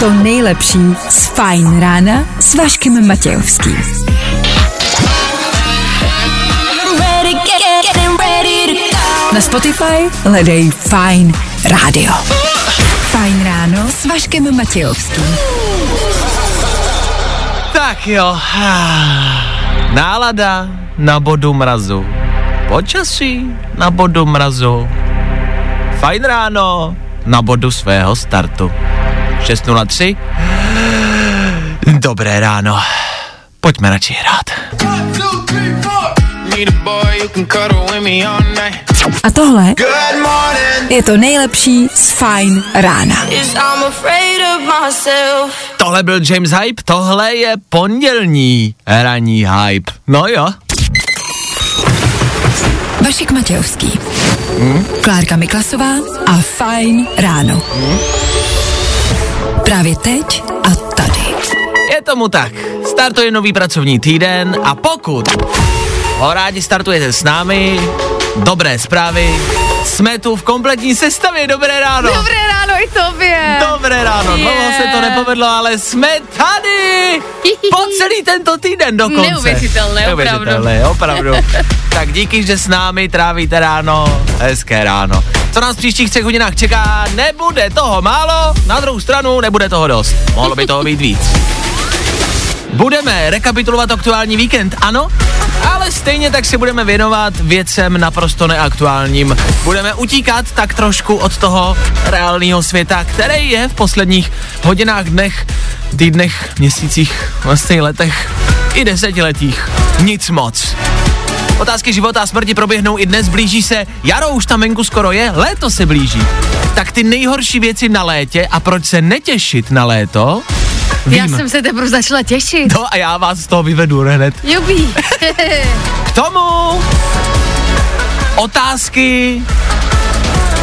To nejlepší z Fajn rána s Vaškem Matějovským. Na Spotify hledej Fine Radio. Fajn ráno s Vaškem Matějovským. Tak jo. Nálada na bodu mrazu. Počasí na bodu mrazu. Fajn ráno na bodu svého startu. 6.03. Dobré ráno. Pojďme radši hrát. A tohle je to nejlepší z Fine rána. Tohle byl James Hype, tohle je pondělní ranní hype. No jo. Vašek Matějovský. Hmm? Klárka Miklasová a Fine ráno. Hmm? Právě teď a tady. Je tomu tak. Startuje nový pracovní týden a pokud ho rádi startujete s námi, dobré zprávy, jsme tu v kompletní sestavě, dobré ráno. Dobré ráno i tobě. Dobré ráno, yeah. dlouho se to nepovedlo, ale jsme tady po celý tento týden dokonce. Neuvěřitelné, Neuvěřitelné opravdu. tak díky, že s námi trávíte ráno, hezké ráno. Co nás v příštích třech hodinách čeká, nebude toho málo, na druhou stranu nebude toho dost. Mohlo by toho být víc. Budeme rekapitulovat aktuální víkend, ano, ale stejně tak si budeme věnovat věcem naprosto neaktuálním. Budeme utíkat tak trošku od toho reálného světa, který je v posledních hodinách, dnech, týdnech, měsících, vlastně letech i desetiletích. Nic moc. Otázky života a smrti proběhnou i dnes, blíží se, jaro už tam venku skoro je, léto se blíží. Tak ty nejhorší věci na létě a proč se netěšit na léto, Vím. Já jsem se teprve začala těšit. No a já vás z toho vyvedu hned. Jubí. K tomu otázky,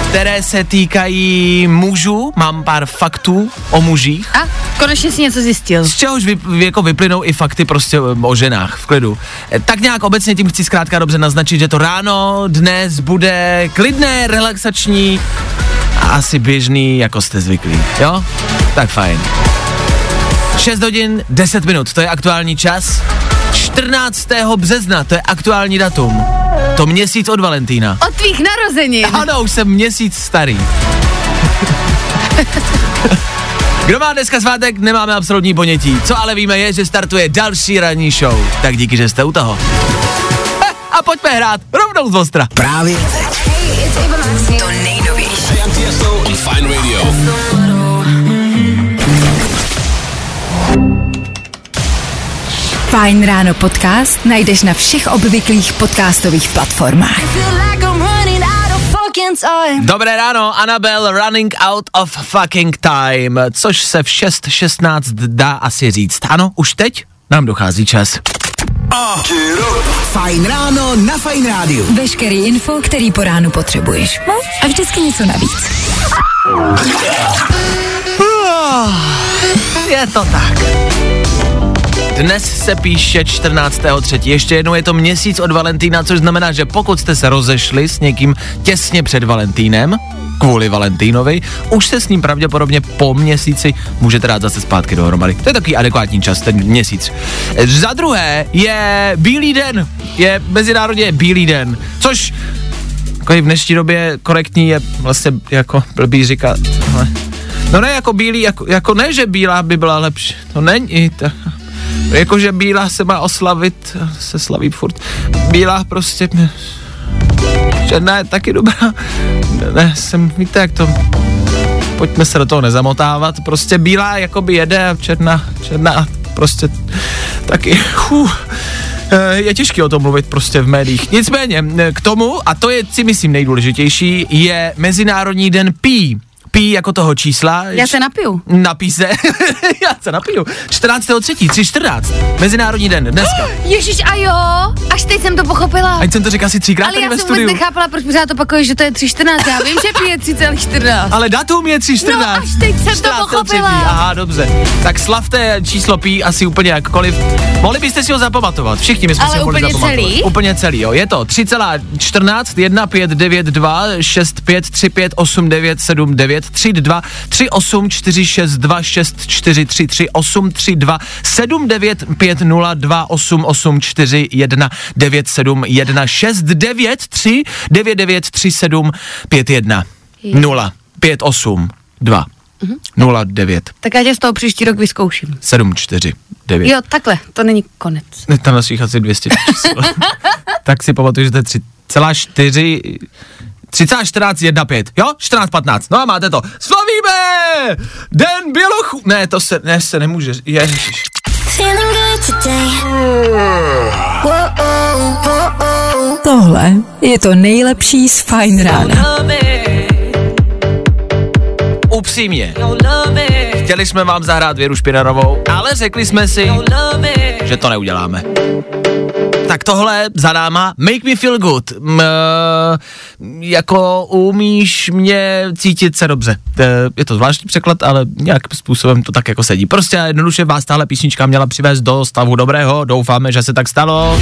které se týkají mužů. Mám pár faktů o mužích. A konečně si něco zjistil. Z čehož vy, jako vyplynou i fakty prostě o ženách v klidu. E, tak nějak obecně tím chci zkrátka dobře naznačit, že to ráno dnes bude klidné, relaxační a asi běžný, jako jste zvyklí. Jo? Tak fajn. 6 hodin 10 minut, to je aktuální čas. 14. března, to je aktuální datum. To měsíc od Valentína. Od tvých narozenin. Ano, už jsem měsíc starý. Kdo má dneska svátek, nemáme absolutní ponětí. Co ale víme je, že startuje další ranní show. Tak díky, že jste u toho. Eh, a pojďme hrát rovnou z ostra. Právě teď. Fajn ráno podcast najdeš na všech obvyklých podcastových platformách. Dobré ráno, Annabelle running out of fucking time, což se v 6.16 dá asi říct. Ano, už teď nám dochází čas. Oh. Fajn ráno na Fajn rádiu. Veškerý info, který po ránu potřebuješ. No? A vždycky něco navíc. Je to tak. Dnes se píše 14.3. Ještě jednou je to měsíc od Valentína, což znamená, že pokud jste se rozešli s někým těsně před Valentínem, kvůli Valentínovi, už se s ním pravděpodobně po měsíci můžete dát zase zpátky dohromady. To je takový adekvátní čas, ten měsíc. Za druhé je Bílý den, je mezinárodně Bílý den, což jako v dnešní době korektní je vlastně jako blbý říkat, No ne jako bílý, jako, jako ne, že bílá by byla lepší, to není, to, Jakože bílá se má oslavit, se slaví furt. Bílá prostě, černá je taky dobrá. Ne, jsem, víte jak to, pojďme se do toho nezamotávat. Prostě bílá jakoby jede a černá, černá prostě taky, huh, je těžké o tom mluvit prostě v médiích. Nicméně, k tomu, a to je si myslím nejdůležitější, je Mezinárodní den pí. Pí jako toho čísla. Já se napiju. Napí se. Já se napiju. 14.3. 3.14. Mezinárodní den, dneska. Ježíš, a jo, až teď jsem to pochopila. Ať jsem to řekl asi třikrát Ale tady já ve jsem vůbec studiu. nechápala, proč pořád opakuješ, že to je 3.14. Já vím, že pije 3,14. Ale datum je 3.14. No, až teď jsem to 14.3.. pochopila. Aha, dobře. Tak slavte číslo pí asi úplně jakkoliv. Mohli byste si ho zapamatovat. Všichni bychom Ale si ho mohli úplně zapamatovat. celý? Úplně celý, jo. Je to 3,14, 1, 5, 9, 2, 6, 5, 3, 5, 8, 9, 7, 9, 3, 2, 3, 8, 4, 6, 2, 6, 4, 3, 3, 8, 3, 2, 7, 9, 5, 0, 2, 8, 8, 4, 1, 9, 7, 1, 6, 9, 3, 9, 9, 3, 7, 5, 1, 0, 5, 8, 2, 0, 9, Tak já tě z toho příští rok vyzkouším. 7, 4, 9. Jo, takhle, to není konec. Ne, Tam našich asi 200 číslo. tak si pamatuju, že to je 3,4... 30, 1, 5, jo? 14, 15, no a máte to. Slavíme! Den bělochu... Ne, to se, ne, se nemůže, ježiš. Tohle je to nejlepší z Fajn rána. Upřímně. Chtěli jsme vám zahrát Věru Špinarovou, ale řekli jsme si, že to neuděláme. Tohle za náma, Make Me Feel Good. M, eh, jako umíš mě cítit se dobře. Je to zvláštní překlad, ale nějakým způsobem to tak jako sedí. Prostě jednoduše vás tahle písnička měla přivést do stavu dobrého, doufáme, že se tak stalo.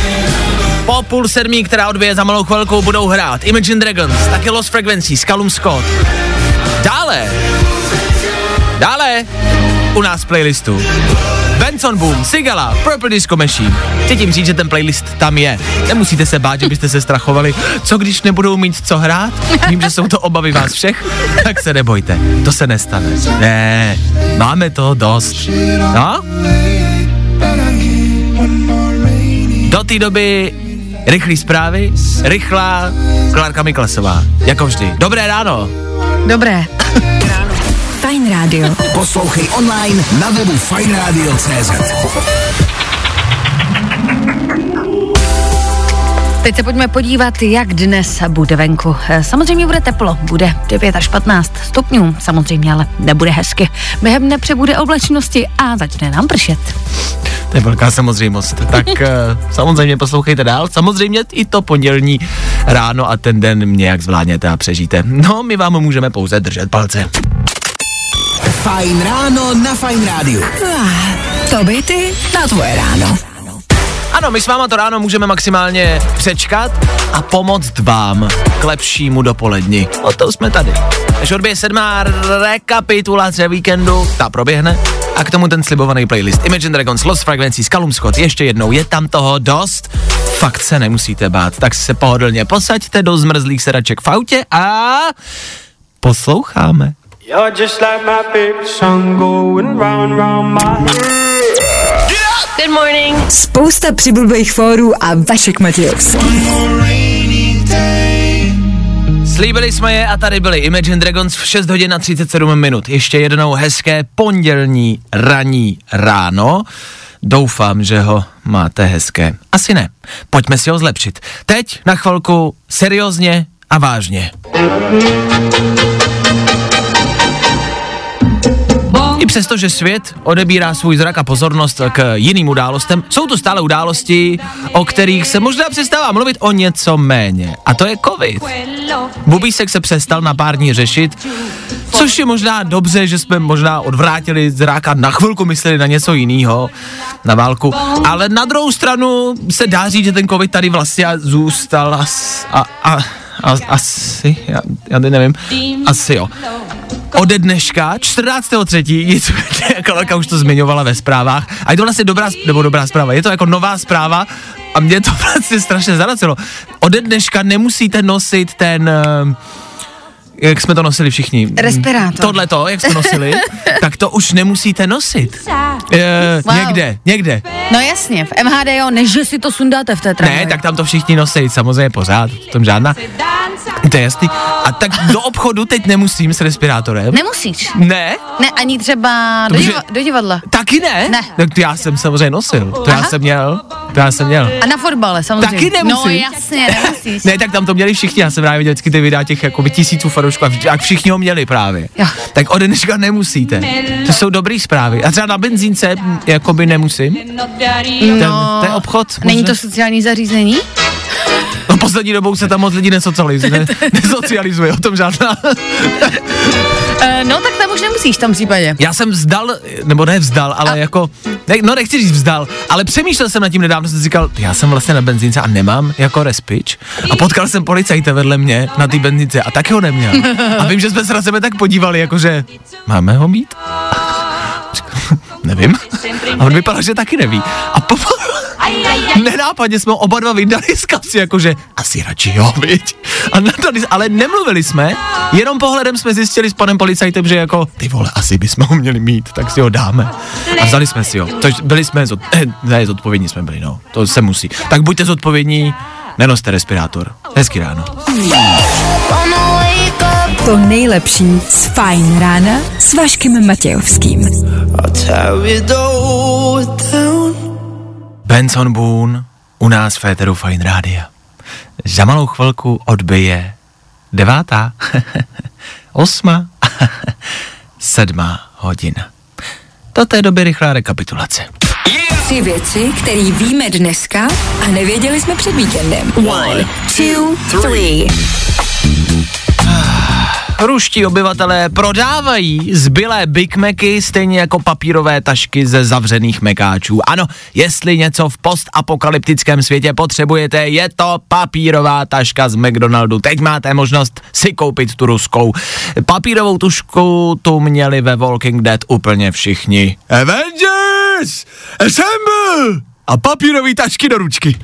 Po půl sedmí, která odbije za malou chvilku, budou hrát Imagine Dragons, taky Lost Frequencies, Callum Scott. Dále, dále, u nás v playlistu. Benson Boom, Sigala, Purple Disco Machine. Chci tím říct, že ten playlist tam je. Nemusíte se bát, že byste se strachovali. Co když nebudou mít co hrát? Vím, že jsou to obavy vás všech. Tak se nebojte, to se nestane. Ne, máme toho dost. No? Do té doby rychlý zprávy, rychlá Klárka Miklasová. Jako vždy. Dobré ráno. Dobré. Fajn rádio. Poslouchej online na webu fajnradio.cz. Teď se pojďme podívat, jak dnes bude venku. Eh, Samozřejmě bude teplo, bude 9 až 15 stupňů, samozřejmě, ale nebude hezky. Během dne přebude oblačnosti a začne nám pršet. To je velká samozřejmost. Tak uh, samozřejmě poslouchejte dál. Samozřejmě i to pondělní ráno a ten den nějak zvládněte a přežijte. No, my vám můžeme pouze držet palce. Fajn ráno na Fajn rádiu. To by ty na tvoje ráno. Ano, my s váma to ráno můžeme maximálně přečkat a pomoct vám k lepšímu dopoledni. O to jsme tady. Než odbije sedmá rekapitulace víkendu, ta proběhne a k tomu ten slibovaný playlist Imagine Dragons, Lost Frequencies, Callum Scott, ještě jednou, je tam toho dost. Fakt se nemusíte bát, tak se pohodlně posaďte do zmrzlých sedaček v autě a posloucháme. You're just like my favorite song going round round my Good morning. Spousta přibulbých fórů a Vašek Matějovský. Slíbili jsme je a tady byli Imagine Dragons v 6 hodin a 37 minut. Ještě jednou hezké pondělní ranní ráno. Doufám, že ho máte hezké. Asi ne. Pojďme si ho zlepšit. Teď na chvilku seriózně a vážně. I přesto, že svět odebírá svůj zrak a pozornost k jiným událostem, jsou to stále události, o kterých se možná přestává mluvit o něco méně. A to je covid. Bubísek se přestal na pár dní řešit, což je možná dobře, že jsme možná odvrátili zráka, na chvilku mysleli na něco jiného, na válku, ale na druhou stranu se dá říct, že ten covid tady vlastně zůstal as, a, a, a, asi, já, já nevím, asi jo. Ode dneška, 14.3., nicméně, jako Lorka už to zmiňovala ve zprávách, a je to vlastně dobrá, nebo dobrá zpráva, je to jako nová zpráva a mě to vlastně strašně zaracilo. Ode dneška nemusíte nosit ten... Uh, jak jsme to nosili všichni. Respirátor. Tohle to, jak jsme nosili, tak to už nemusíte nosit. E, Wow. Někde, někde. No jasně, v MHD jo, než že si to sundáte v té tramvaji. Ne, tak tam to všichni nosí, samozřejmě pořád, v tom žádná. To je jasný. A tak do obchodu teď nemusím s respirátorem. Nemusíš. Ne? Ne, ani třeba do, diva- do divadla. Taky ne? Ne. Tak to já jsem samozřejmě nosil. To já Aha. jsem měl to já jsem měl. A na fotbale samozřejmě. Taky nemusím. No jasně, nemusíš. Ne, tak tam to měli všichni, já jsem právě viděl vždycky ty videa těch jakoby tisíců fanoušků a a všichni ho měli právě. Jo. Tak ode dneška nemusíte. To jsou dobrý zprávy. A třeba na benzínce jakoby nemusím. Ten, No, to je obchod. Není možná? to sociální zařízení? Poslední dobou se tam moc lidí nesocializuje, ne, nesocializuje, o tom žádná. Uh, no tak tam už nemusíš v tom případě. Já jsem vzdal, nebo ne vzdal, ale a... jako, ne, no nechci říct vzdal, ale přemýšlel jsem nad tím nedávno, jsem říkal, já jsem vlastně na benzínce a nemám jako respič. A potkal jsem policajta vedle mě na té benzínce a taky ho neměl. A vím, že jsme se na sebe tak podívali, jakože, máme ho mít? Nevím. A on vypadal, že taky neví. A po... Nenápadně jsme oba dva vydali z kapsy, jakože asi radši jo, viď? A nadali, ale nemluvili jsme, jenom pohledem jsme zjistili s panem policajtem, že jako, ty vole, asi bychom ho měli mít, tak si ho dáme. A vzali jsme si ho. Což byli jsme, zod, eh, ne, zodpovědní jsme byli, no, to se musí. Tak buďte zodpovědní, nenoste respirátor. Hezky ráno. To nejlepší z Fajn rána s Vaškem Matějovským. Benson Boone u nás v Féteru Fine Rádia. Za malou chvilku odbije devátá, osma, sedmá hodina. Do té doby rychlá rekapitulace. Tři věci, které víme dneska a nevěděli jsme před víkendem. One, two, three. Ruští obyvatelé prodávají zbylé Big Macy stejně jako papírové tašky ze zavřených mekáčů. Ano, jestli něco v postapokalyptickém světě potřebujete, je to papírová taška z McDonaldu. Teď máte možnost si koupit tu ruskou. Papírovou tušku tu měli ve Walking Dead úplně všichni. Avengers! Assemble! A papírový tašky do ručky.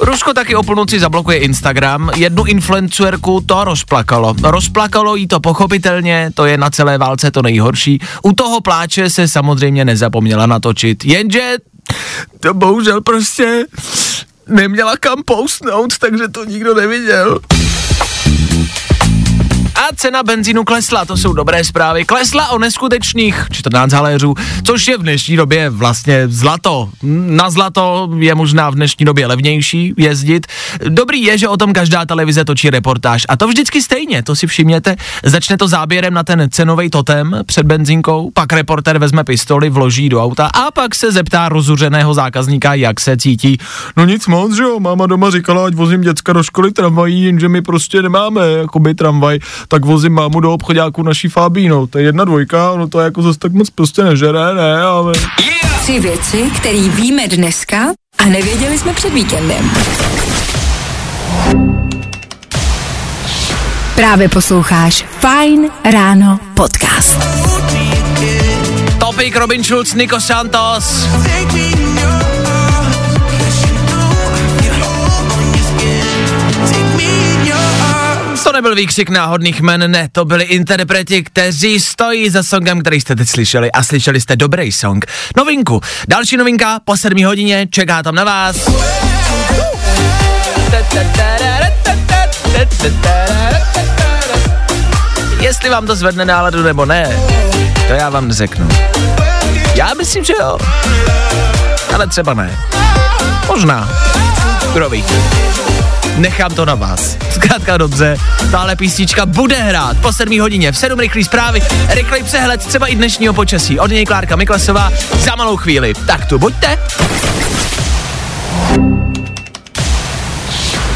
Rusko taky o půlnoci zablokuje Instagram. Jednu influencerku to rozplakalo. Rozplakalo jí to pochopitelně, to je na celé válce to nejhorší. U toho pláče se samozřejmě nezapomněla natočit, jenže to bohužel prostě neměla kam postnout, takže to nikdo neviděl. A cena benzínu klesla, to jsou dobré zprávy. Klesla o neskutečných 14 haléřů, což je v dnešní době vlastně zlato. Na zlato je možná v dnešní době levnější jezdit. Dobrý je, že o tom každá televize točí reportáž. A to vždycky stejně, to si všimněte. Začne to záběrem na ten cenový totem před benzínkou, pak reporter vezme pistoli, vloží do auta a pak se zeptá rozuřeného zákazníka, jak se cítí. No nic moc, že jo, máma doma říkala, ať vozím děcka do školy tramvají, jenže my prostě nemáme jakoby tramvaj tak vozím mámu do obchodáku naší Fabínou. To je jedna dvojka, no to jako zase tak moc prostě nežere, ne, ale... Tři věci, které víme dneska a nevěděli jsme před víkendem. Právě posloucháš Fine Ráno podcast. Topik Robin Schulz, Nico Santos. Nebyl výkřik náhodných men, ne, to byli interpreti, kteří stojí za songem, který jste teď slyšeli a slyšeli jste dobrý song. Novinku, další novinka po 7 hodině, čeká tam na vás. Jestli vám to zvedne náladu nebo ne, to já vám neřeknu. Já myslím, že jo. Ale třeba ne. Možná. Kdo ví. Nechám to na vás. Zkrátka dobře, tahle písnička bude hrát po 7 hodině v 7 rychlý zprávy, rychlej přehled třeba i dnešního počasí. Od něj Klárka Miklasová za malou chvíli. Tak tu buďte.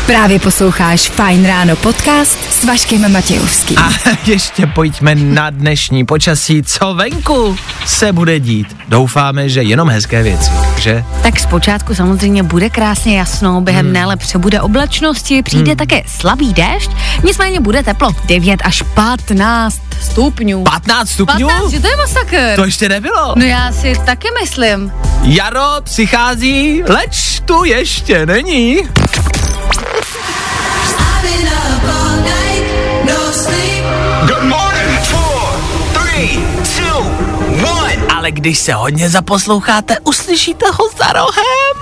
Právě posloucháš Fine Ráno podcast s Vaškem Matějovským. A ještě pojďme na dnešní počasí. Co venku se bude dít? Doufáme, že jenom hezké věci, že? Tak zpočátku samozřejmě bude krásně jasno, během hmm. dne bude oblačnosti, přijde hmm. také slabý déšť, nicméně bude teplo 9 až 15 stupňů. 15 stupňů? 15, že to je masakr. To ještě nebylo. No já si taky myslím. Jaro přichází, leč tu ještě není. Ale když se hodně zaposloucháte, uslyšíte ho za rohem.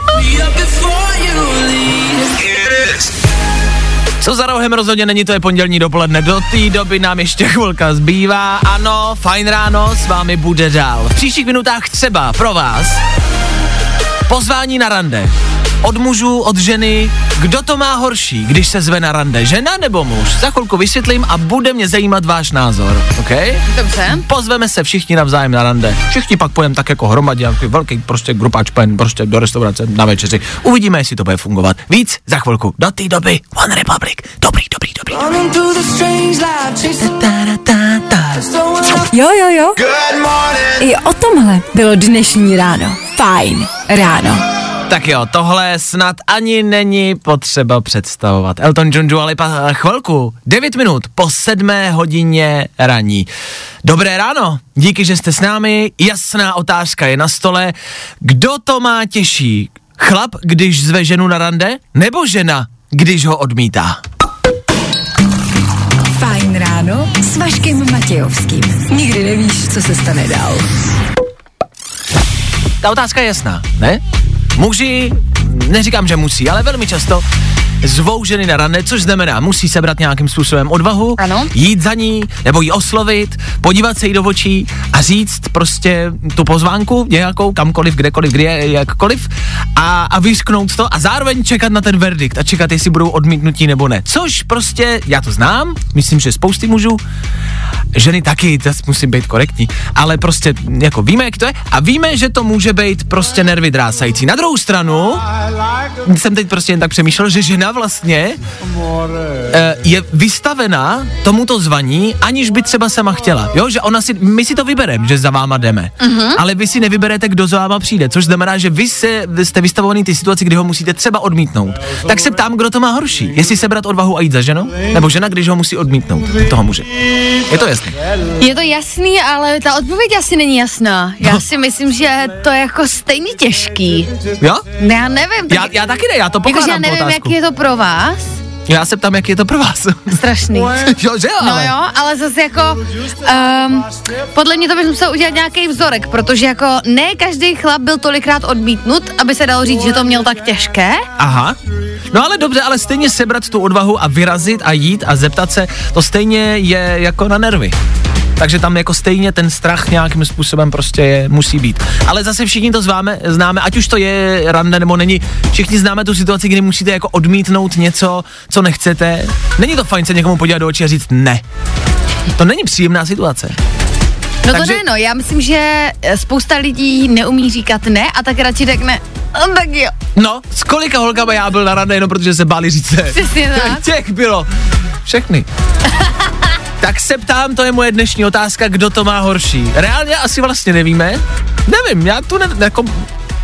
Co za rohem rozhodně není, to je pondělní dopoledne. Do té doby nám ještě chvilka zbývá. Ano, fajn ráno s vámi bude dál. V příštích minutách třeba pro vás Pozvání na rande. Od mužů, od ženy, kdo to má horší, když se zve na rande, žena nebo muž? Za chvilku vysvětlím a bude mě zajímat váš názor, OK? Dobře. Pozveme se všichni navzájem na rande. Všichni pak pojem tak jako hromadě, jako velký prostě grupáč pen, prostě do restaurace na večeři. Uvidíme, jestli to bude fungovat. Víc za chvilku. Do té doby One Republic. Dobrý, dobrý, dobrý. Jo, jo, jo. Good morning. I o tomhle bylo dnešní ráno. Fajn ráno. Tak jo, tohle snad ani není potřeba představovat. Elton John Dua Lipa, chvilku, 9 minut po 7 hodině raní. Dobré ráno, díky, že jste s námi. Jasná otázka je na stole. Kdo to má těžší? Chlap, když zve ženu na rande? Nebo žena, když ho odmítá? Fajn ráno s Vaškem Matějovským. Nikdy nevíš, co se stane dál. Ta otázka je jasná, ne? Muži, neříkám, že musí, ale velmi často zvou ženy na rande, což znamená, musí sebrat nějakým způsobem odvahu, Ano. jít za ní, nebo jí oslovit, podívat se jí do očí a říct prostě tu pozvánku nějakou, kamkoliv, kdekoliv, kde, jakkoliv a, a vysknout to a zároveň čekat na ten verdikt a čekat, jestli budou odmítnutí nebo ne. Což prostě, já to znám, myslím, že spousty mužů, ženy taky, to musím být korektní, ale prostě jako víme, jak to je a víme, že to může být prostě nervy drásající. Na druhou stranu, jsem teď prostě jen tak přemýšlel, že žena vlastně eh, je vystavená tomuto zvaní, aniž by třeba sama chtěla. Jo, že ona si, my si to vybereme, že za váma jdeme, uh-huh. ale vy si nevyberete, kdo za váma přijde, což znamená, že vy se, jste vystavovaný ty situaci, kdy ho musíte třeba odmítnout. Tak se ptám, kdo to má horší. Jestli sebrat odvahu a jít za ženou, nebo žena, když ho musí odmítnout, toho muže. Je to jasné. Je to jasný, ale ta odpověď asi není jasná. Já si myslím, že to je jako stejně těžký. Jo? Ne, já nevím. tak- Já, já taky ne, já to já pokládám tu nevím, otázku. jak je to pro vás. Já se ptám, jak je to pro vás. Strašný. jo, že jo, No ale. jo, ale zase jako, um, podle mě to bys musel udělat nějaký vzorek, protože jako ne každý chlap byl tolikrát odmítnut, aby se dalo říct, že to měl tak těžké. Aha. No ale dobře, ale stejně sebrat tu odvahu a vyrazit a jít a zeptat se, to stejně je jako na nervy. Takže tam jako stejně ten strach nějakým způsobem prostě je, musí být. Ale zase všichni to zváme, známe, ať už to je rande nebo není, všichni známe tu situaci, kdy musíte jako odmítnout něco, co nechcete. Není to fajn se někomu podívat do očí a říct ne. To není příjemná situace. No Takže- to ne, no, já myslím, že spousta lidí neumí říkat ne a tak radši řekne, "No, tak jo, No, s kolika holkama já byl na rande jenom protože se báli říct ne. přesně tak. Těch bylo. Všechny. tak se ptám, to je moje dnešní otázka, kdo to má horší. Reálně asi vlastně nevíme. Nevím, já tu ne, jako,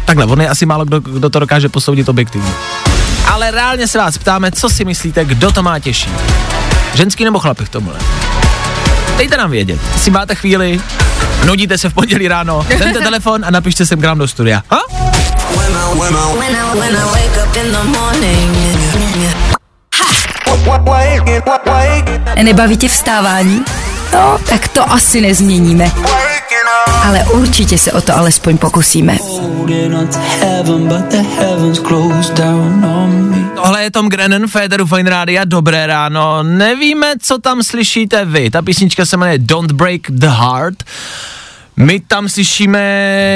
takhle, on je asi málo kdo, kdo to dokáže posoudit objektivně. Ale reálně se vás ptáme, co si myslíte, kdo to má těžší. Ženský nebo chlapy k tomuhle? Dejte nám vědět, jestli máte chvíli, nudíte se v pondělí ráno, vemte telefon a napište sem k nám do studia. Ha? Nebaví tě vstávání? No, tak to asi nezměníme. Ale určitě se o to alespoň pokusíme. Tohle je Tom Grennan, Federu Fine Rádia, dobré ráno. Nevíme, co tam slyšíte vy. Ta písnička se jmenuje Don't Break the Heart. My tam slyšíme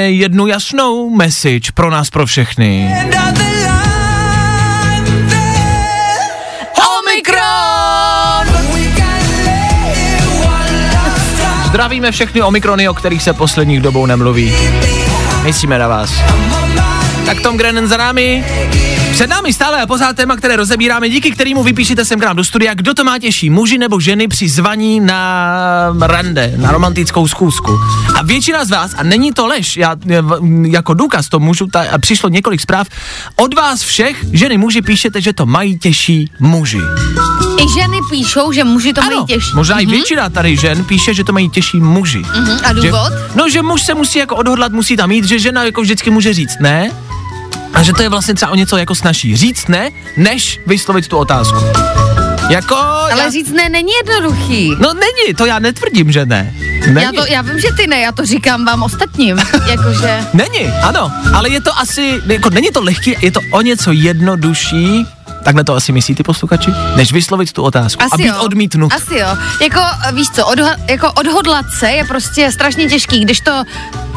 jednu jasnou message pro nás, pro všechny. Omikron! Zdravíme všechny Omikrony, o kterých se posledních dobou nemluví. Myslíme na vás. Tak Tom Grennan za námi. Před námi stále a pořád téma, které rozebíráme, díky kterému vypíšete sem k nám do studia, kdo to má těžší, muži nebo ženy při zvaní na rande, na romantickou schůzku. A většina z vás, a není to lež, já jako důkaz to můžu, ta, a přišlo několik zpráv, od vás všech, ženy muži, píšete, že to mají těžší muži. I ženy píšou, že muži to mají těžší. možná i většina tady žen píše, že to mají těžší muži. Mhm, A Že, důvod? no, že muž se musí jako odhodlat, musí tam jít, že žena jako vždycky může říct ne. A že to je vlastně třeba o něco jako snaží říct ne, než vyslovit tu otázku. Jako, Ale já, říct ne není jednoduchý. no není, to já netvrdím, že ne. Není. Já, to, já vím, že ty ne, já to říkám vám ostatním. Jakože, Není, ano, ale je to asi, jako není to lehký, je to o něco jednodušší, Takhle to asi myslí ty posluchači? Než vyslovit tu otázku a být jo. odmítnut. Asi jo. Jako, víš co, odha- jako odhodlat se je prostě strašně těžký, když to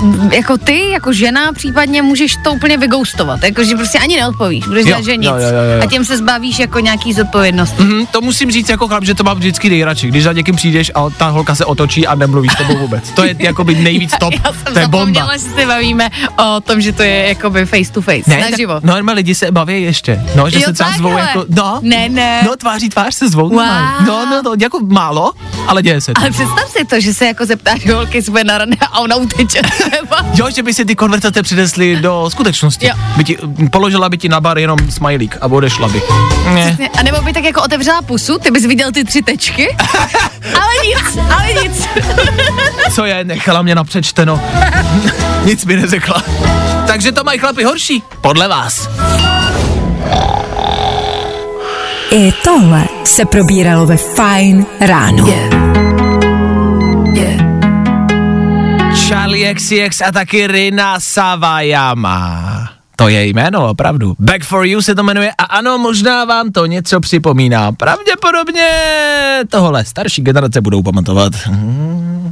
mm, jako ty, jako žena, případně můžeš to úplně vygoustovat. Jako, že prostě ani neodpovíš, budeš dělat, že nic. jo, jo, jo, jo. A tím se zbavíš jako nějaký zodpovědnosti. Mhm, to musím říct jako chlap, že to mám vždycky nejradši, když za někým přijdeš a ta holka se otočí a nemluví s tebou vůbec. To je jakoby nejvíc top, Já jsem to je bomba. že se bavíme o tom, že to je jakoby face to face, ne, tak naživo. normálně lidi se baví ještě. No, že Jo, se třeba zvou takhle. jako, no, Ne, ne. no tváří tvář se zvou. Wow. No, no, no, jako málo, ale děje se to. Ale představ si to, že se jako zeptáš holky své na rande a ona uteče. Jo, že by si ty konverzace přinesly do skutečnosti. Jo. By ti, položila by ti na bar jenom smajlík a odešla by. Ne. A nebo by tak jako otevřela pusu, ty bys viděl ty tři tečky. ale nic, ale nic. Co je, nechala mě napřečteno. Nic mi neřekla. Takže to mají chlapi horší, podle vás. I tohle se probíralo ve Fine ráno. Charlie XCX a taky Rina Savajama. To je jméno, opravdu. Back for You se to jmenuje a ano, možná vám to něco připomíná. Pravděpodobně tohle starší generace budou pamatovat. No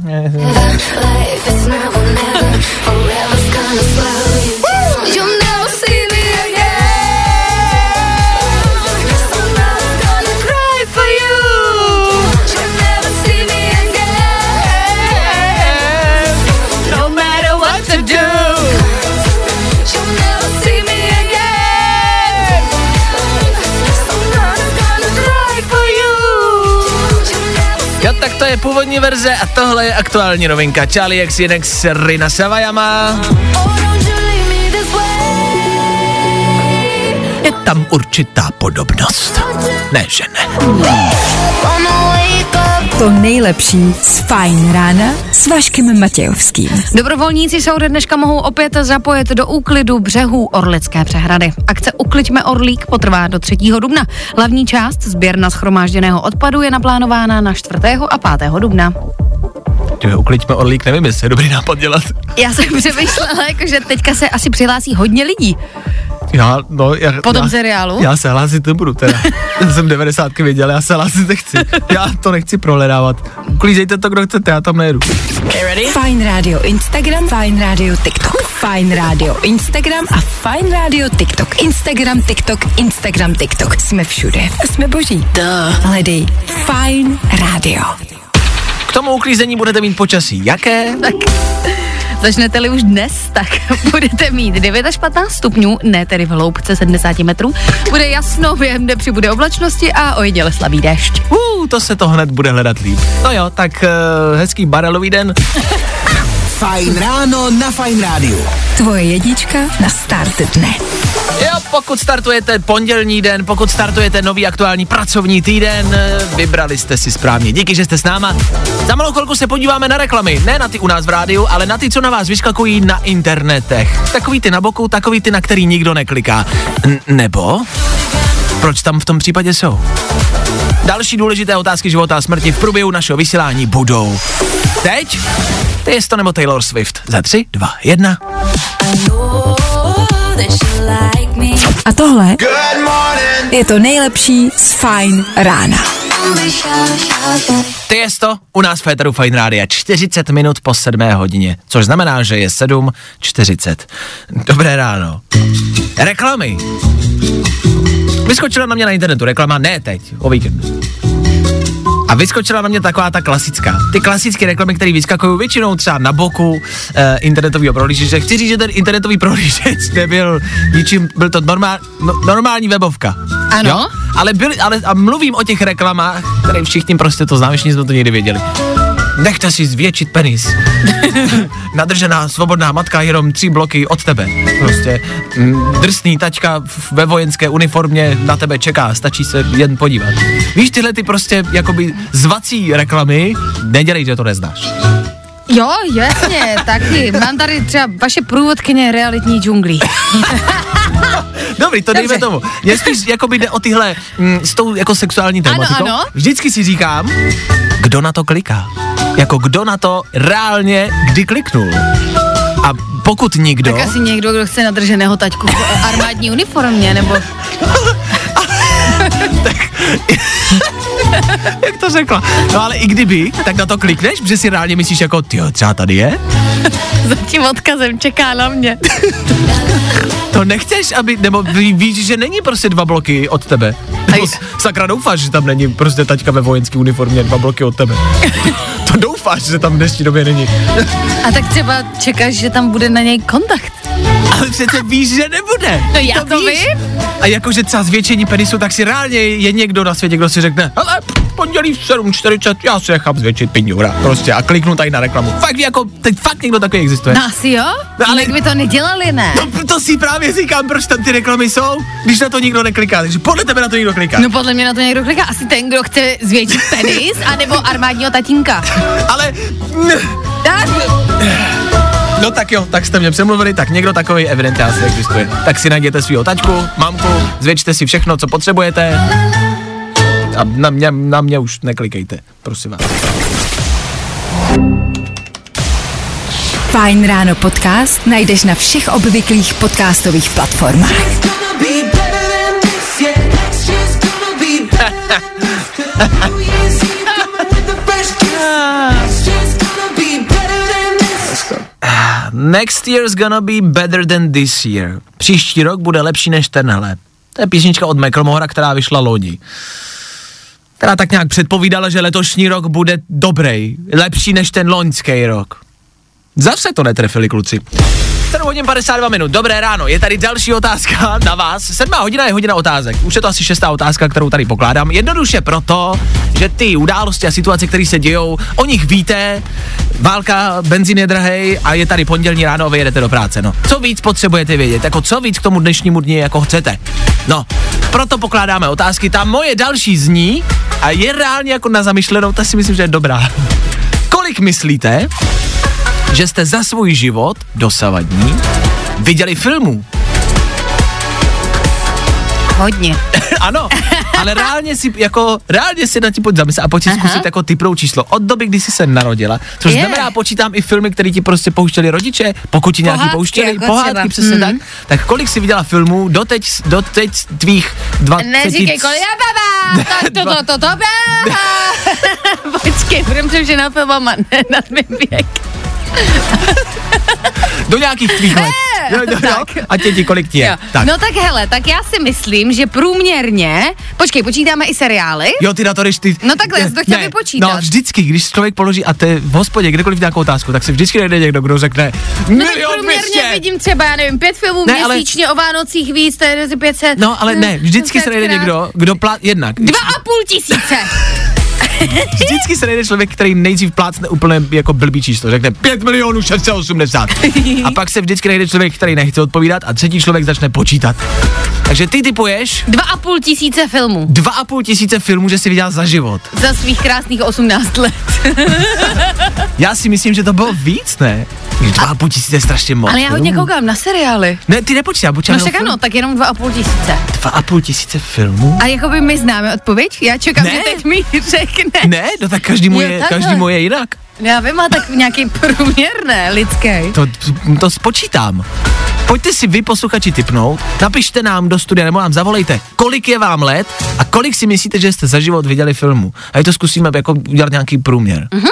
verze a tohle je aktuální novinka. Charlie XCX Rina Savajama. Je tam určitá podobnost. Ne, že ne. To nejlepší z Fine rána s Vaškem Matějovským. Dobrovolníci se ode dneška mohou opět zapojit do úklidu břehů Orlické přehrady. Akce Ukliďme Orlík potrvá do 3. dubna. Hlavní část sběrna schromážděného odpadu je naplánována na 4. a 5. dubna. Ty ukliďme orlík, nevím, jestli je dobrý nápad dělat. Já jsem přemýšlela, jako, že teďka se asi přihlásí hodně lidí Já, no, já, po tom já, seriálu. Já se hlásit nebudu teda. Já jsem 90 viděl, já se hlásit nechci. Já to nechci prohledávat. Uklízejte to, kdo chcete, já tam nejedu. Fine Radio Instagram, Fine Radio TikTok. Fine Radio Instagram a Fine Radio TikTok. Instagram, TikTok, Instagram, TikTok. Jsme všude. Jsme boží. Hledej Fine Radio. K tomu uklízení budete mít počasí. Jaké? Tak začnete-li už dnes, tak budete mít 9 až 15 stupňů, ne tedy v hloubce 70 metrů. Bude jasno, během dne přibude oblačnosti a ojediele slabý déšť. Uh, to se to hned bude hledat líp. No jo, tak uh, hezký barelový den. Fajn ráno na Fajn rádiu. Tvoje jednička na start dne. Jo, pokud startujete pondělní den, pokud startujete nový aktuální pracovní týden, vybrali jste si správně. Díky, že jste s náma. Za malou chvilku se podíváme na reklamy. Ne na ty u nás v rádiu, ale na ty, co na vás vyskakují na internetech. Takový ty na boku, takový ty, na který nikdo nekliká. N- nebo? Proč tam v tom případě jsou? Další důležité otázky života a smrti v průběhu našeho vysílání budou. Teď? To je to nebo Taylor Swift. Za tři, dva, jedna. A tohle je to nejlepší z Fine rána. Ty je to u nás v Féteru Fine Rádia 40 minut po 7 hodině, což znamená, že je 7.40. Dobré ráno. Reklamy. Vyskočila na mě na internetu reklama, ne teď, o víkendu. A vyskočila na mě taková ta klasická. Ty klasické reklamy, které vyskakují většinou třeba na boku e, internetového prohlížeče. Chci říct, že ten internetový prohlížeč nebyl ničím, byl to normál, no, normální webovka. Ano. Jo? Ale, byl, ale a mluvím o těch reklamách, které všichni prostě to známe, všichni jsme to někdy věděli. Nechte si zvětšit penis. Nadržená svobodná matka jenom tři bloky od tebe. Prostě mm, drsný tačka ve vojenské uniformě na tebe čeká, stačí se jen podívat. Víš, tyhle ty prostě jakoby zvací reklamy, nedělej, že to neznáš. Jo, jasně, taky. Mám tady třeba vaše průvodkyně realitní džunglí. Dobrý, to dejme Dobře. tomu. Mě spíš jakoby jde o tyhle mm, s tou jako sexuální tématikou. ano. Vždycky si říkám, kdo na to kliká. Jako kdo na to reálně kdy kliknul. A pokud nikdo... Tak asi někdo, kdo chce nadrženého taťku v armádní uniformě, nebo... Jak to řekla? No ale i kdyby, tak na to klikneš, protože si reálně myslíš jako, ty třeba tady je? Za tím odkazem čeká na mě. To nechceš, aby, nebo ví, víš, že není prostě dva bloky od tebe. Nebo sakra doufáš, že tam není prostě taťka ve vojenské uniformě dva bloky od tebe. to doufáš, že tam v dnešní době není. A tak třeba čekáš, že tam bude na něj kontakt. Ale přece víš, že nebude. No já to víš. vím. A jakože třeba zvětšení penisu, tak si reálně je někdo na světě, kdo si řekne, ale pondělí v 7.40, já si nechám zvětšit pinňura. Prostě a kliknu tady na reklamu. Fakt jako, teď fakt někdo takový existuje. No asi jo? No, ale-. Jak by to nedělali, ne? No, to si právě říkám, proč tam ty reklamy jsou, když na to nikdo nekliká. Takže podle tebe na to nikdo kliká. No podle mě na to někdo kliká. Asi ten, kdo chce zvětšit penis, anebo armádního tatínka. Ale... Tak, No tak jo, tak jste mě přemluvili, tak někdo takový evidentně asi existuje. Tak si najděte svého tačku, mamku, zvětšte si všechno, co potřebujete. A na mě, na mě už neklikejte, prosím vás. Fajn ráno podcast najdeš na všech obvyklých podcastových platformách. Next year's gonna be better than this year. Příští rok bude lepší než tenhle. To je písnička od Macklemora, která vyšla loni. Která tak nějak předpovídala, že letošní rok bude dobrý, lepší než ten loňský rok. Zase to netrefili kluci. 7 hodin 52 minut, dobré ráno, je tady další otázka na vás. 7 hodina je hodina otázek, už je to asi šestá otázka, kterou tady pokládám. Jednoduše proto, že ty události a situace, které se dějou, o nich víte, válka, benzín je drahej a je tady pondělní ráno a vy jedete do práce. No. Co víc potřebujete vědět, jako co víc k tomu dnešnímu dni jako chcete. No, proto pokládáme otázky, ta moje další zní a je reálně jako na zamyšlenou, ta si myslím, že je dobrá. Kolik myslíte, že jste za svůj život dosavadní viděli filmů. hodně. ano, ale reálně si jako, reálně si na tím pojď zamyslet a pojď si Aha. zkusit jako typnou číslo od doby, kdy jsi se narodila, což Je. znamená, počítám i filmy, které ti prostě pouštěli rodiče, pokud ti nějaký Pohádky pouštěli, jako pohádky, třeba. přesně Mhm. tak, tak kolik jsi viděla filmů doteď, doteď tvých 20... Neříkej, kolik já baba, to, to, to, to, to, baba. Počkej, budem přemýšlet na filmama, ne nad mým věk. do nějakých tvých let. Jo, jo, jo, a tě ti kolik ti je. Jo. Tak. No tak hele, tak já si myslím, že průměrně, počkej, počítáme i seriály. Jo, ty na to ty... No takhle, já to chtěla vypočítat. No vždycky, když člověk položí, a te v hospodě, kdekoliv nějakou otázku, tak se vždycky najde někdo, kdo řekne No tak milion průměrně vidím třeba, já nevím, pět filmů Ne, ale- měsíčně o Vánocích víc, to je mezi 500. No, ale ne, vždycky se najde někdo, kdo plát jednak. Dva a půl tisíce. Vždycky se najde člověk, který nejdřív plácne úplně jako blbý číslo, řekne 5 milionů 680. A pak se vždycky najde člověk, který nechce odpovídat a třetí člověk začne počítat. Takže ty typuješ Dva a půl tisíce filmů. dva a půl tisíce filmů, že si viděl za život. Za svých krásných 18 let. Já si myslím, že to bylo víc, ne? Dva a půl tisíce je strašně moc. Ale já hodně filmů. koukám na seriály. Ne, ty nepočítám, počítám No jenom však film. ano, tak jenom dva a půl tisíce. Dva a půl tisíce filmů? A jakoby my známe odpověď? Já čekám, Ne. že teď mi řekne. Ne, no tak každý mu je, každý mu je jinak. Já vím, má tak nějaký průměr, ne, lidský. To, to spočítám. Pojďte si vy, posluchači, typnout, napište nám do studia, nebo nám zavolejte, kolik je vám let a kolik si myslíte, že jste za život viděli filmu. A to zkusíme jako udělat nějaký průměr. Mhm.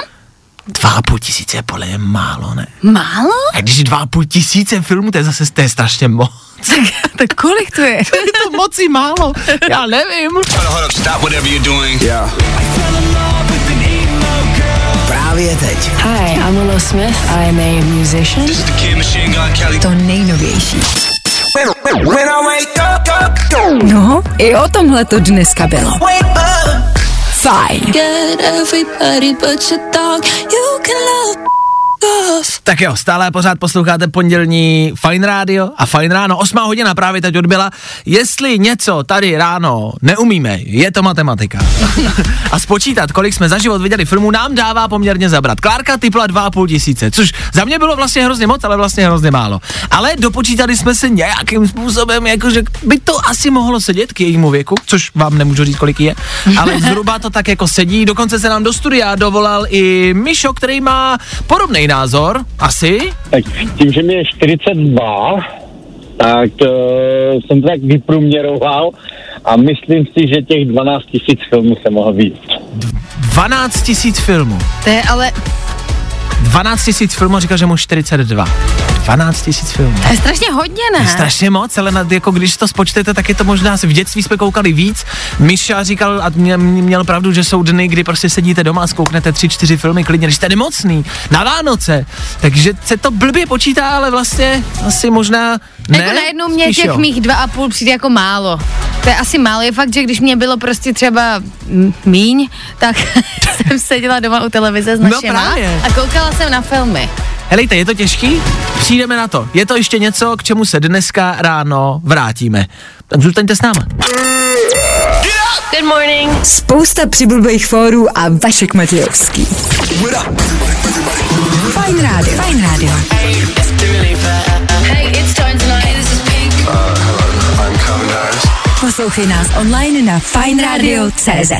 Dva a půl tisíce je podle mě málo, ne? Málo? A když je dva a půl tisíce filmů, to je zase to je strašně moc. tak kolik to je? je to moc i málo, já nevím. Právě teď. Hi, I'm Willow Smith. I'm a musician. This is the Kid Machine Gun Kelly. To nejnovější. No, i o tomhle to dneska bylo. Fajn. Off. Tak jo, stále pořád posloucháte pondělní Fine Radio a Fine Ráno. Osmá hodina právě teď odbyla. Jestli něco tady ráno neumíme, je to matematika. a spočítat, kolik jsme za život viděli filmů, nám dává poměrně zabrat. Klárka typla 2,5 tisíce, což za mě bylo vlastně hrozně moc, ale vlastně hrozně málo. Ale dopočítali jsme se nějakým způsobem, jakože by to asi mohlo sedět k jejímu věku, což vám nemůžu říct, kolik je, ale zhruba to tak jako sedí. Dokonce se nám do studia dovolal i Mišo, který má podobný názor, asi. Tak tím, že mi je 42, tak uh, jsem to tak vyprůměroval a myslím si, že těch 12 tisíc filmů se mohlo víc. 12 tisíc filmů. To je ale, 12 tisíc filmů, říkal, že mu 42. 12 tisíc filmů. to je strašně hodně, To je ne? strašně moc, ale na, jako když to spočtete, tak je to možná, v dětství jsme koukali víc. Miša říkal a mě, měl pravdu, že jsou dny, kdy prostě sedíte doma a zkouknete tři, čtyři filmy klidně, když jste nemocný, na Vánoce. Takže se to blbě počítá, ale vlastně asi možná ne. Jako najednou mě Spíš těch jo. mých dva a půl přijde jako málo. To je asi málo. Je fakt, že když mě bylo prostě třeba míň, tak jsem seděla doma u televize s No našima právě. a koukala jsem na filmy. Helejte, je to těžký? Přijdeme na to. Je to ještě něco, k čemu se dneska ráno vrátíme. Tak zůstaňte s náma. Good morning. Spousta přibulbých fórů a Vašek Matějovský. Fajn rádio. Fajn rádio. Hey, it's time tonight. This is Pink. Poslouchej nás online na fajnradio.cz.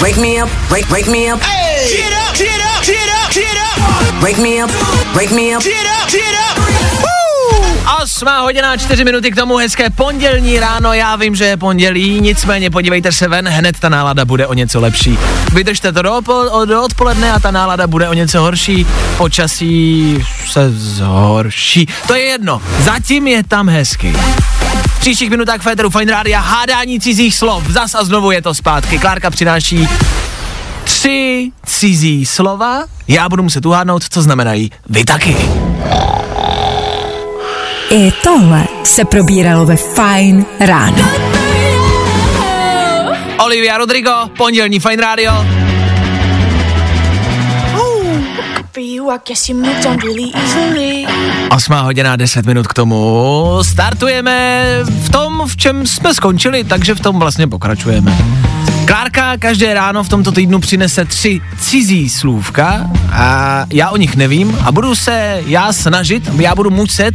Wake me up, wake, wake me up. Wake me up, wake me up. Osmá hodina, čtyři minuty k tomu, hezké pondělní ráno, já vím, že je pondělí, nicméně podívejte se ven, hned ta nálada bude o něco lepší. Vydržte to do, opo- do odpoledne a ta nálada bude o něco horší, počasí se zhorší. To je jedno, zatím je tam hezky. V příštích minutách Féteru Fine Rádia hádání cizích slov, zas a znovu je to zpátky. Klárka přináší tři cizí slova, já budu muset uhádnout, co znamenají vy taky. I tohle se probíralo ve Fajn ráno. Olivia Rodrigo, pondělní Fine Radio. 8 hodina 10 minut k tomu. Startujeme v tom, v čem jsme skončili, takže v tom vlastně pokračujeme. Klárka každé ráno v tomto týdnu přinese tři cizí slůvka a já o nich nevím a budu se já snažit, já budu muset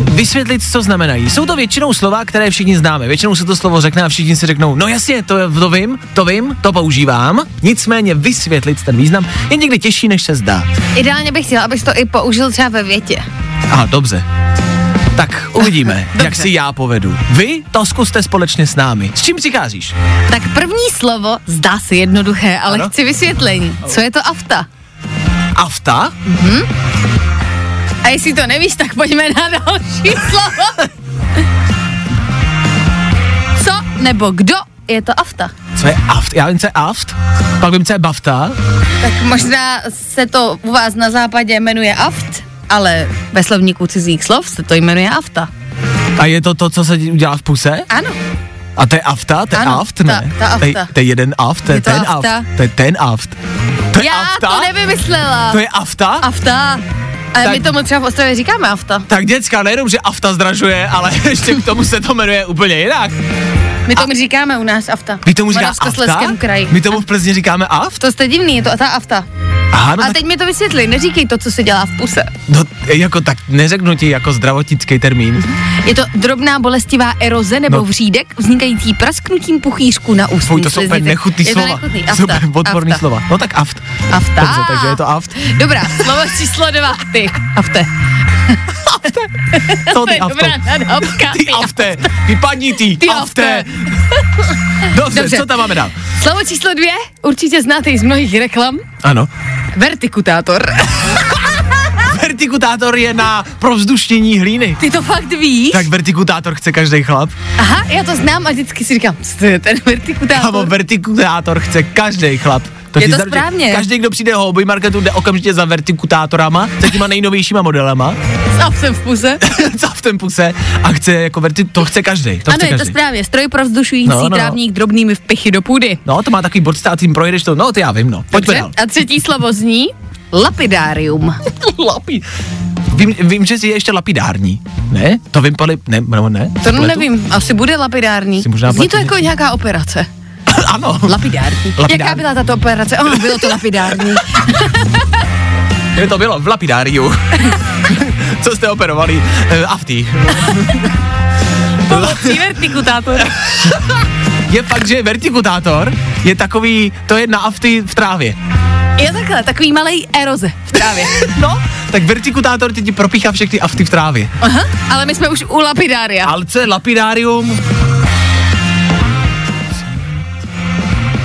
vysvětlit, co znamenají. Jsou to většinou slova, které všichni známe. Většinou se to slovo řekne a všichni si řeknou, no jasně, to, to vím, to vím, to používám. Nicméně vysvětlit ten význam je někdy těžší, než se zdá. Ideálně bych chtěla, abys to i použil třeba ve větě. Aha, dobře. Tak uvidíme, jak si já povedu. Vy to zkuste společně s námi. S čím přicházíš? Tak první slovo zdá se jednoduché, ale Ano. chci vysvětlení. Co je to afta? Afta? A jestli to nevíš, tak pojďme na další slovo. Co nebo kdo je to afta? Co je aft? Já vím, co je aft, pak vím, co je bafta. Tak možná se to u vás na západě jmenuje aft, ale ve slovníku cizích slov se to jmenuje afta. A je to to, co se udělá v puse? Ano. A to je afta? To je Ano, aft, ne? ta- ta To je, afta. to je jeden aft, to je, Je to ten afta. aft. To je ten aft. To je Já afta? to nevymyslela. To je afta? Afta. Ale Tak- my tomu třeba v Ostravě říkáme afta. Tak děcka, nejenom, že afta zdražuje, ale ještě k tomu se to jmenuje úplně jinak. My tomu říkáme u nás afta. Vy tomu V říkáte afta? Kraji. My tomu v Plzni říkáme aft? To jste divný, je to ta afta. Aha, no A tak, teď mi to vysvětli, neříkej to, co se dělá v puse. no, jako tak neřeknu ti jako zdravotnický termín. Je to drobná bolestivá eroze nebo No. vřídek vznikající prasknutím puchýřku na ústní Fuj, to jsou úplně nechutný je slova. To nechutný. To jsou Afta. odporný afta. slova. No tak aft. Afta. Dobře, takže je to aft. Dobrá, slovo číslo dva. Ty. Afte. Co To ty je afto? dobrá nadávka. Ty afte, vypadni ty, Ty afte. afte. Dobře, Dobře. co tam máme dál? Slovo číslo dvě, určitě znáte i z mnohých reklam. Ano. Vertikutátor. Vertikutátor je na provzdušnění hlíny. Ty to fakt víš? Tak vertikutátor chce každý chlap. Aha, já to znám a vždycky si říkám, co to je ten vertikutátor? Kámo, vertikutátor chce každý chlap. Je ti to správně. Každý, kdo přijde ho hobby marketu, jde okamžitě za vertikutátorama, za těma nejnovějšíma modelama, Sám jsem v puse. co v tom puse, a chce jako verti, to chce každý. To ano, chce je to každý. správně. Stroj pro vzdušující No, no, no. trávník drobnými vpichy do půdy. No, to má takový bod státím, projedeš to, no, to já vím, no. Pojďme dál. A třetí slovo zní lapidárium. Lapi. Vím, vím, že jsi ještě lapidární. Ne? To vím, pali... Ne, nebo ne? To nevím, asi bude lapidární. Možná Zní to jako nějaká operace. ano. Lapidární. Lapidární. Jaká byla tato operace? Oh, bylo to lapidární. Kde to bylo? V lapidáriu. Co jste operovali? Uh, afty. Pomocí vertikutátor. Je fakt, že vertikutátor je takový, to je na afty v trávě. Je takhle, takový malý eroze v trávě. No, tak vertikutátor ti ti propíchá všechny afty v trávě. Aha, ale my jsme už u lapidária. Ale co je lapidárium?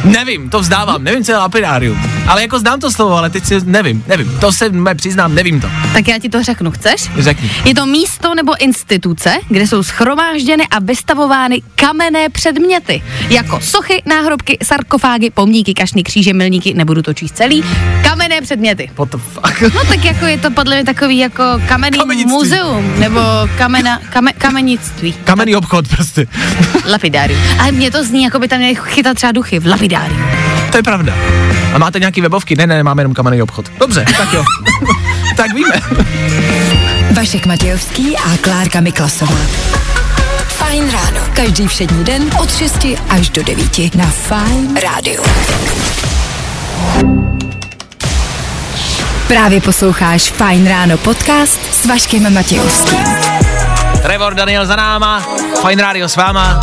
Nevím, to vzdávám, nevím, co je lapidárium. Ale jako znám to slovo, ale teď si nevím, nevím. To se mé přiznám, nevím to. Tak já ti to řeknu, chceš? Řekni. Je to místo nebo instituce, kde jsou schromážděny a vystavovány kamenné předměty, jako sochy, náhrobky, sarkofágy, pomníky, kašny, kříže, milníky, nebudu to číst celý, kamenné předměty. What the fuck? No tak jako je to podle mě takový jako kamenný muzeum, nebo kamena, kame, kamenictví, Kamenný obchod prostě. lapidárium. Ale mě to zní, jako by tam měli chytat třeba duchy v lapidáriu. To je pravda. A máte nějaký webovky? Ne, ne, máme jenom kamenný obchod. Dobře, tak jo. tak víme. Vašek Matějovský a Klárka Miklasová. Fajn ráno. Každý všední den od 6 až do 9 na Fajn rádiu. Právě posloucháš Fajn ráno podcast s Vaškem Matějovským. Trevor Daniel za náma, Fine Radio s váma,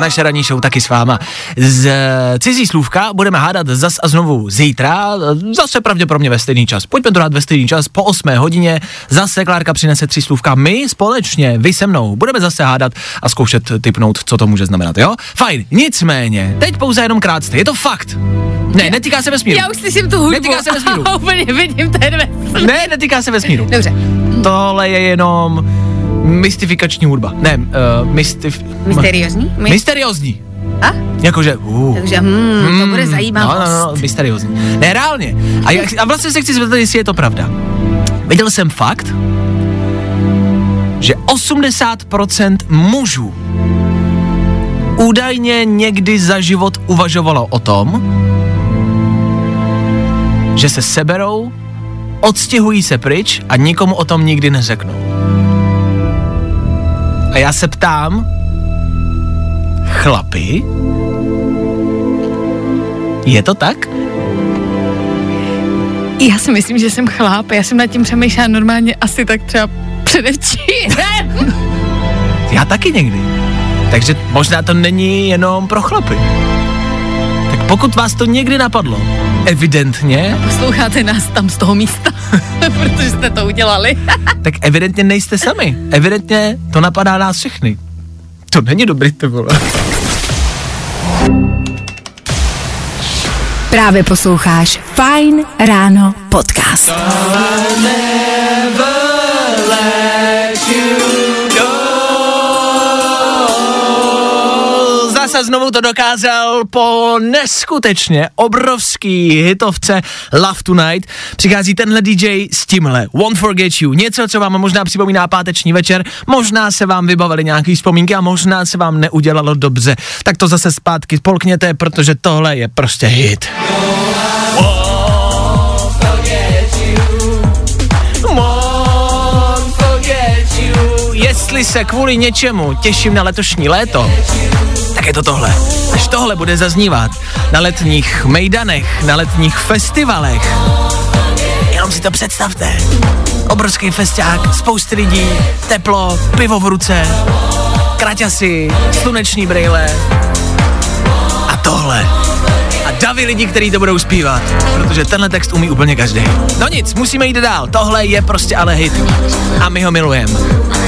naše ranní show taky s váma. Z eh, cizí slůvka budeme hádat zas a znovu zítra, eh, zase pravděpodobně ve stejný čas. Pojďme to dát ve stejný čas, po 8 hodině, zase Klárka přinese tři slůvka. My společně, vy se mnou, budeme zase hádat a zkoušet typnout, co to může znamenat, jo? Fajn, nicméně, teď pouze jenom krátce, je to fakt. Ne, netýká se vesmíru. Já už slyším tu hudbu. Netýká se vesmíru. Úplně vidím ten vesmír. Ne, netýká se vesmíru. Dobře. Tohle je jenom mystifikační hudba. Ne, uh, mystif... Mysteriózní? My- Mysteriózní. A? Jakože, uh. Takže hmm, to bude zajímavost. No, no, no, mysteriózní. Ne, reálně. A, jak, a vlastně se chci zeptat, jestli je to pravda. Viděl jsem fakt, že 80% mužů údajně někdy za život uvažovalo o tom, že se seberou, odstěhují se pryč a nikomu o tom nikdy neřeknou. A já se ptám, chlapi, je to tak? Já si myslím, že jsem chláp, já jsem nad tím přemýšlela normálně asi tak třeba předevčírem. Já taky někdy. Takže možná to není jenom pro chlapy. Tak pokud vás to někdy napadlo, evidentně, Posloucháte nás tam z toho místa, protože jste to udělali. tak evidentně nejste sami. Evidentně to napadá nás všechny. To není dobrý, to vole. Právě posloucháš Fajn ráno podcast. Zase znovu to dokázal po neskutečně obrovský hitovce Love Tonight. Přichází tenhle DJ s tímhle Won't Forget You. Něco, co vám možná připomíná páteční večer, možná se vám vybavily nějaký vzpomínky a možná se vám neudělalo dobře. Tak to zase zpátky spolkněte, protože tohle je prostě hit. Jestli se kvůli něčemu těším na letošní léto, tak je to tohle. Až tohle bude zaznívat na letních mejdanech, na letních festivalech. Jenom si to představte. Obrovský festiák, spousty lidí, teplo, pivo v ruce, kraťasy, sluneční brýle a tohle. Davy lidí, kteří to budou zpívat, protože tenhle text umí úplně každý. No nic, musíme jít dál. Tohle je prostě ale hit. A my ho milujeme.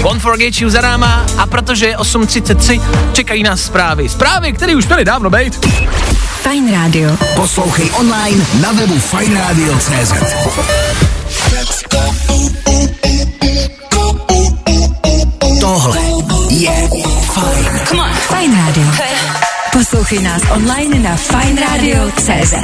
Won't Forget You za náma a protože je 8.33, čekají nás zprávy. Zprávy, které už měly dávno být. Fajn rádio. Poslouchej online na webu fajnradio.cz Tohle je fajn. Fajn rádio. Poslouchej nás online na fajnradio.cz.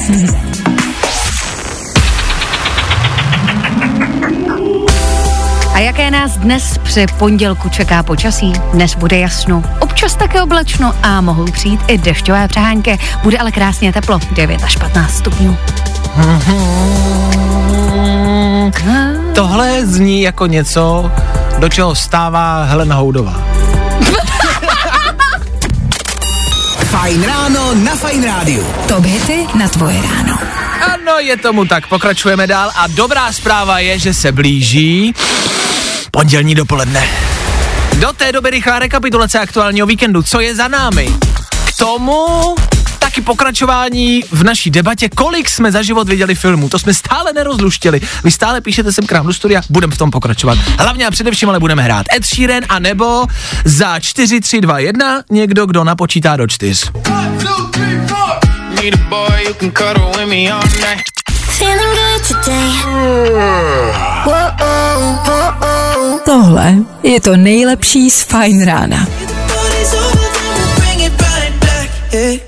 A jaké nás dnes při pondělku čeká počasí? Dnes bude jasno, občas také oblačno a mohou přijít i dešťové přehánky. Bude ale krásně teplo, 9 až 15 stupňů. Tohle zní jako něco, do čeho stává Helena Houdová. Fajn ráno na Fajn rádiu. Top hity na tvoje ráno. Ano, je tomu tak, pokračujeme dál a dobrá zpráva je, že se blíží pondělní dopoledne. Do té doby rychlá rekapitulace aktuálního víkendu, co je za námi. K tomu taky pokračování v naší debatě, kolik jsme za život viděli filmů. To jsme stále nerozluštili. Vy stále píšete sem k nám do studia, budeme v tom pokračovat. Hlavně a především ale budeme hrát Ed Sheeran a nebo za 4, 3, 2, 1 někdo, kdo napočítá do 4. need a boy who can cuddle with me all night. Feeling good today. Whoa, whoa, Tohle je to nejlepší z Fajn rána.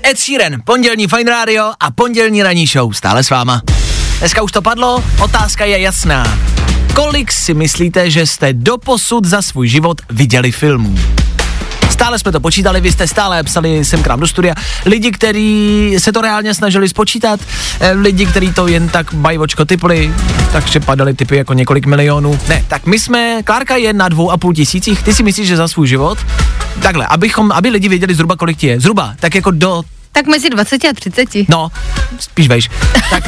Ed Sheeran, pondělní Fine Radio a pondělní ranní show stále s váma. Dneska už to padlo, otázka je jasná. Kolik si myslíte, že jste doposud za svůj život viděli filmů? Stále jsme to počítali, vy jste stále psali sem k nám do studia. Lidi, kteří se to reálně snažili spočítat, eh, lidi, kteří to jen tak bajvočko typli, takže padaly typy jako několik milionů. Ne, tak my jsme, Klárka je na dvou a půl tisících, ty si myslíš, že za svůj život? Takhle, abychom, aby lidi věděli zhruba, kolik ti je. Zhruba, tak jako do Tak mezi 20 a 30. No, spíš vejš. Tak,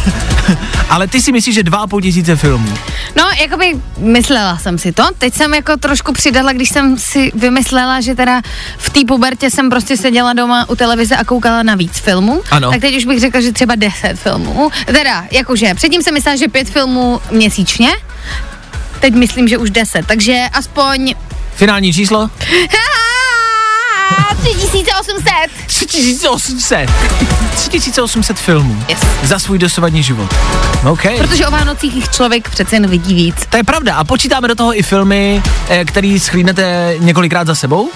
ale ty si myslíš, že dva a půl tisíce filmů. No, jakoby myslela jsem si to. Teď jsem jako trošku přidala, když jsem si vymyslela, že teda v té pubertě jsem prostě seděla doma u televize a koukala na víc filmů. Ano. Tak teď už bych řekla, že třeba 10 filmů. Teda, jakože, předtím jsem myslela, že pět filmů měsíčně. Teď myslím, že už 10, takže aspoň Finální číslo? 3800. 3800. 3800 filmů. Yes. Za svůj dosavadní život. OK. Protože o Vánocích jich člověk přece jen vidí víc. To je pravda. A počítáme do toho i filmy, eh, který schlínete několikrát za sebou?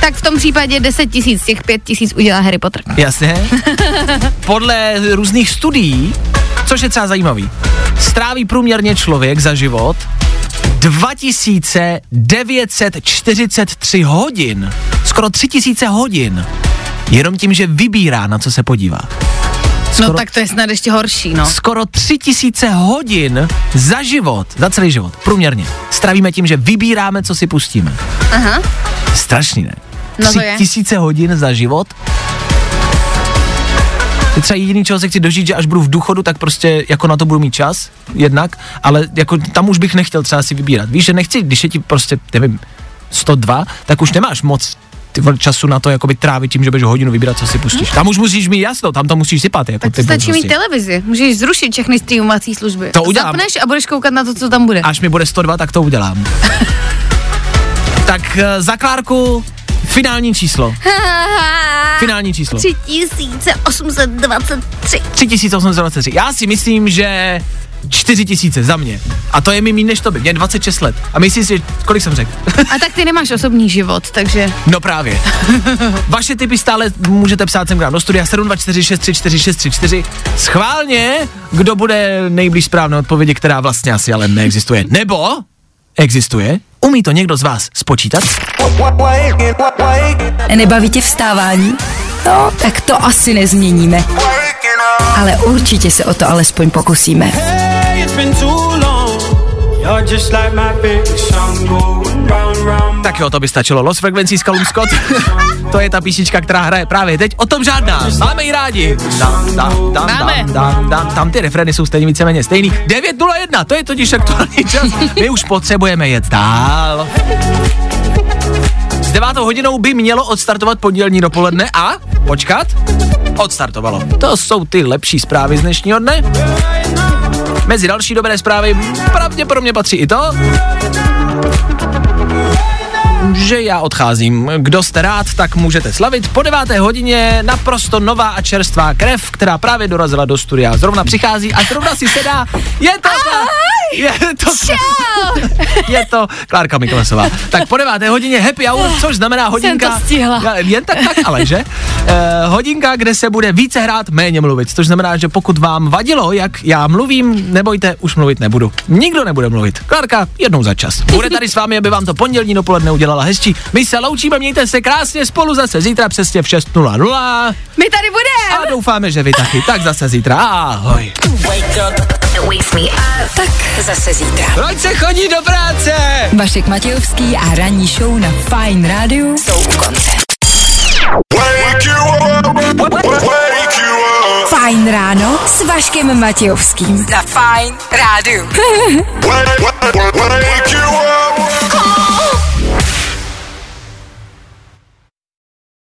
Tak v tom případě 10 tisíc, těch 5 tisíc udělá Harry Potter. Jasně. Podle různých studií, což je třeba zajímavý, stráví průměrně člověk za život 2943 hodin, skoro 3000 hodin, jenom tím, že vybírá, na co se podívá. No tak to je snad ještě horší, no. Skoro 3000 hodin za život, za celý život, průměrně. Stravíme tím, že vybíráme, co si pustíme. Aha. Strašný, ne? No to je. 3000 hodin za život. Třeba jediný, čeho se chci dožít, že až budu v důchodu, tak prostě jako na to budu mít čas, jednak, ale jako tam už bych nechtěl třeba si vybírat. Víš, že nechci, když je ti prostě, nevím, 102, tak už nemáš moc času na to jakoby trávit tím, že budeš hodinu vybírat, co si pustíš. Tam už musíš mít jasno, tam to musíš sypat. Jako Tak stačí mít televizi. Můžeš zrušit všechny streamovací služby. To udělám. Zapneš a budeš koukat na to, co tam bude. Až mi bude 102, tak to udělám. tak eh, za Klárku finální číslo. Finální číslo. 3823. 3823. Já si myslím, že 4000 za mě. A to je mi méně než to by. Mě je 26 let. A myslím si, že kolik jsem řekl? A tak ty nemáš osobní život, takže no právě. Vaše typy stále můžete psát sem k nám do studia 724634634. Schválně, kdo bude nejblíž správné odpovědi, která vlastně asi ale neexistuje. Nebo existuje? Umí to někdo z vás spočítat? Nebaví tě vstávání? No, tak to asi nezměníme. Ale určitě se o to alespoň pokusíme. Hey, Tak jo, to by stačilo. Los Frequencies Callum Scott. to je ta písnička, která hraje právě teď. O tom žádná. Máme ji rádi. Dam, dam, dam, Máme. dam, dam, dam. Tam ty refrény jsou stejně víceméně stejný. 9.01, to je totiž aktuální čas. My už potřebujeme jet dál. S devátou hodinou by mělo odstartovat pondělní dopoledne a počkat, odstartovalo. To jsou ty lepší zprávy z dnešního dne. Mezi další dobré zprávy pravděpodobně patří i to, že já odcházím. Kdo jste rád, tak můžete slavit. Po deváté hodině naprosto nová a čerstvá krev, která právě dorazila do studia. Zrovna přichází a zrovna si sedá. Je to ta, je to je to Klárka Miklasová. Tak po deváté hodině happy hour, což znamená hodinka. to stihla. Jen tak tak, ale že? Uh, hodinka, kde se bude více hrát, méně mluvit. Což znamená, že pokud vám vadilo, jak já mluvím, nebojte, už mluvit nebudu. Nikdo nebude mluvit. Klárka jednou za čas. Bude tady s vámi, aby vám to pondělní dopoledne udělala hezčí. My se loučíme, mějte se krásně spolu zase zítra přesně v 6.00. my tady budeme. A doufáme, že vy taky. Tak zase zítra. Ahoj. Tak zase zítra. Proč se chodí do práce? Vašek Matějovský a ranní show na Fine Radio jsou u konce. Fajn ráno s Vaškem Matějovským. Na Fine Radio. Wake you up.